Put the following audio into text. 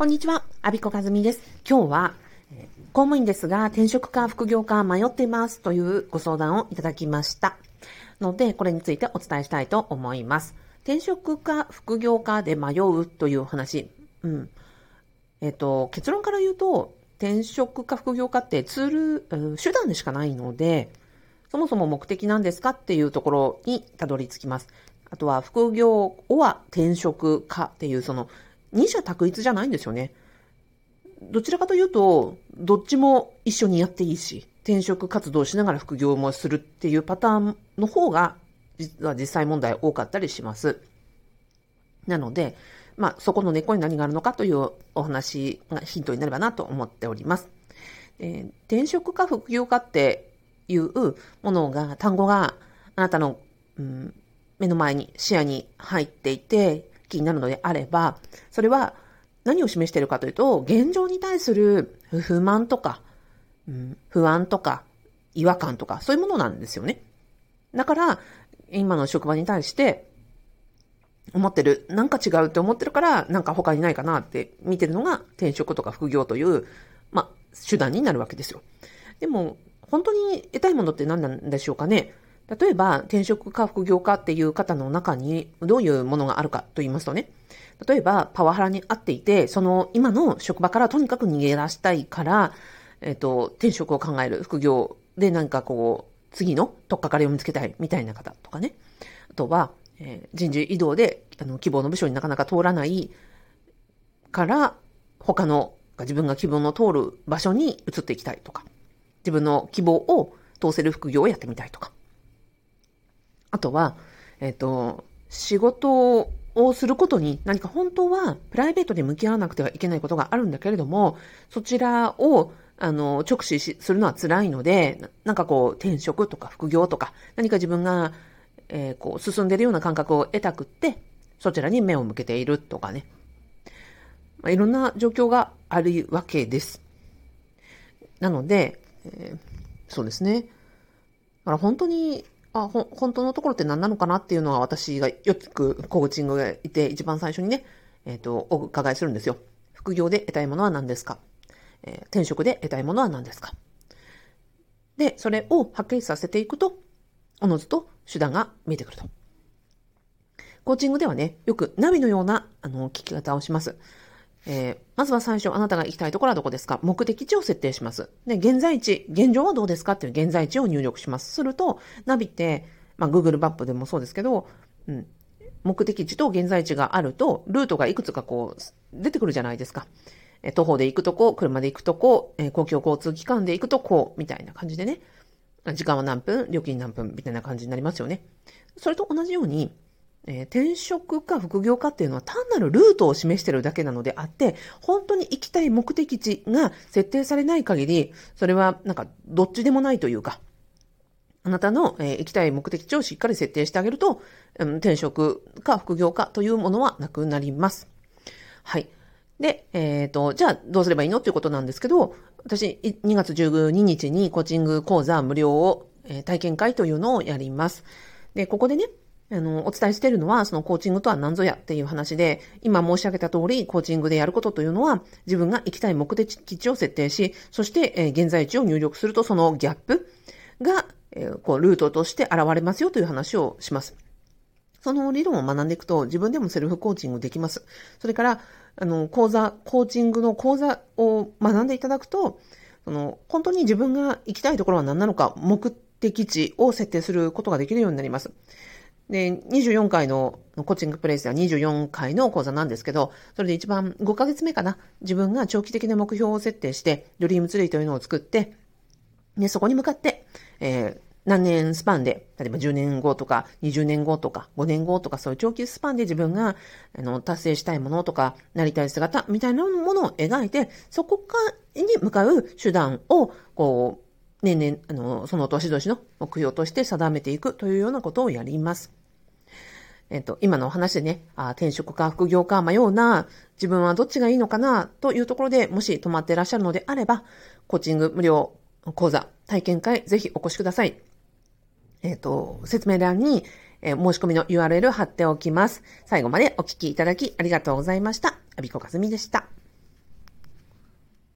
こんにちは、アビコカズミです。今日は、公務員ですが、転職か副業か迷っていますというご相談をいただきました。ので、これについてお伝えしたいと思います。転職か副業かで迷うという話。うん。えっ、と、結論から言うと、転職か副業かってツール、手段でしかないので、そもそも目的なんですかっていうところにたどり着きます。あとは副業は転職かっていうその二者択一じゃないんですよね。どちらかというと、どっちも一緒にやっていいし、転職活動しながら副業もするっていうパターンの方が、実は実際問題多かったりします。なので、まあ、そこの根っこに何があるのかというお話がヒントになればなと思っております。えー、転職か副業かっていうものが、単語があなたの、うん、目の前に視野に入っていて、気になるのであれば、それは何を示しているかというと、現状に対する不満とか、うん、不安とか、違和感とか、そういうものなんですよね。だから、今の職場に対して、思ってる、なんか違うって思ってるから、なんか他にないかなって見てるのが転職とか副業という、まあ、手段になるわけですよ。でも、本当に得たいものって何なんでしょうかね。例えば、転職か副業かっていう方の中にどういうものがあるかと言いますとね、例えば、パワハラにあっていて、その今の職場からとにかく逃げ出したいから、えっ、と、転職を考える副業でなんかこう、次の取っかかりを見つけたいみたいな方とかね。あとは、えー、人事異動であの希望の部署になかなか通らないから、他の自分が希望の通る場所に移っていきたいとか、自分の希望を通せる副業をやってみたいとか。あとは、えっ、ー、と、仕事をすることに何か本当はプライベートで向き合わなくてはいけないことがあるんだけれども、そちらをあの、直視するのは辛いので、なんかこう、転職とか副業とか、何か自分が、えー、こう、進んでるような感覚を得たくって、そちらに目を向けているとかね。まあ、いろんな状況があるわけです。なので、えー、そうですね。だから本当にあ、ほ、本当のところって何なのかなっていうのは私がよくコーチングがいて一番最初にね、えっ、ー、と、お伺いするんですよ。副業で得たいものは何ですか、えー、転職で得たいものは何ですか？で、それをはっきりさせていくと、おのずと手段が見えてくると。コーチングではね、よくナビのような、あの、聞き方をします。えー、まずは最初、あなたが行きたいところはどこですか？目的地を設定します。で、現在地、現状はどうですかっていう現在地を入力します。すると、ナビって、まあ、Google マップでもそうですけど、うん、目的地と現在地があると、ルートがいくつかこう、出てくるじゃないですか。え徒歩で行くとこ、車で行くとこ、え公共交通機関で行くとこ、みたいな感じでね。時間は何分、料金何分、みたいな感じになりますよね。それと同じように、えー、転職か副業かっていうのは単なるルートを示してるだけなのであって、本当に行きたい目的地が設定されない限り、それはなんかどっちでもないというか、あなたの、えー、行きたい目的地をしっかり設定してあげると、うん、転職か副業かというものはなくなります。はい。で、えっ、ー、と、じゃあどうすればいいのっていうことなんですけど、私、2月12日にコーチング講座無料を、えー、体験会というのをやります。で、ここでね、あの、お伝えしているのは、そのコーチングとは何ぞやっていう話で、今申し上げた通り、コーチングでやることというのは、自分が行きたい目的地を設定し、そして、え、現在地を入力すると、そのギャップが、え、こう、ルートとして現れますよという話をします。その理論を学んでいくと、自分でもセルフコーチングできます。それから、あの、講座、コーチングの講座を学んでいただくと、その、本当に自分が行きたいところは何なのか、目的地を設定することができるようになります。で、24回のコーチングプレイスでは24回の講座なんですけど、それで一番5ヶ月目かな、自分が長期的な目標を設定して、ドリームツリーというのを作って、で、そこに向かって、えー、何年スパンで、例えば10年後とか20年後とか5年後とかそういう長期スパンで自分があの達成したいものとかなりたい姿みたいなものを描いて、そこかに向かう手段をこう年々、あの、その年々の目標として定めていくというようなことをやります。えっと、今のお話でね、あ転職か副業か迷うな、自分はどっちがいいのかな、というところで、もし止まっていらっしゃるのであれば、コーチング無料講座、体験会、ぜひお越しください。えっ、と、説明欄に、えー、申し込みの URL 貼っておきます。最後までお聞きいただきありがとうございました。アビコカズミでした。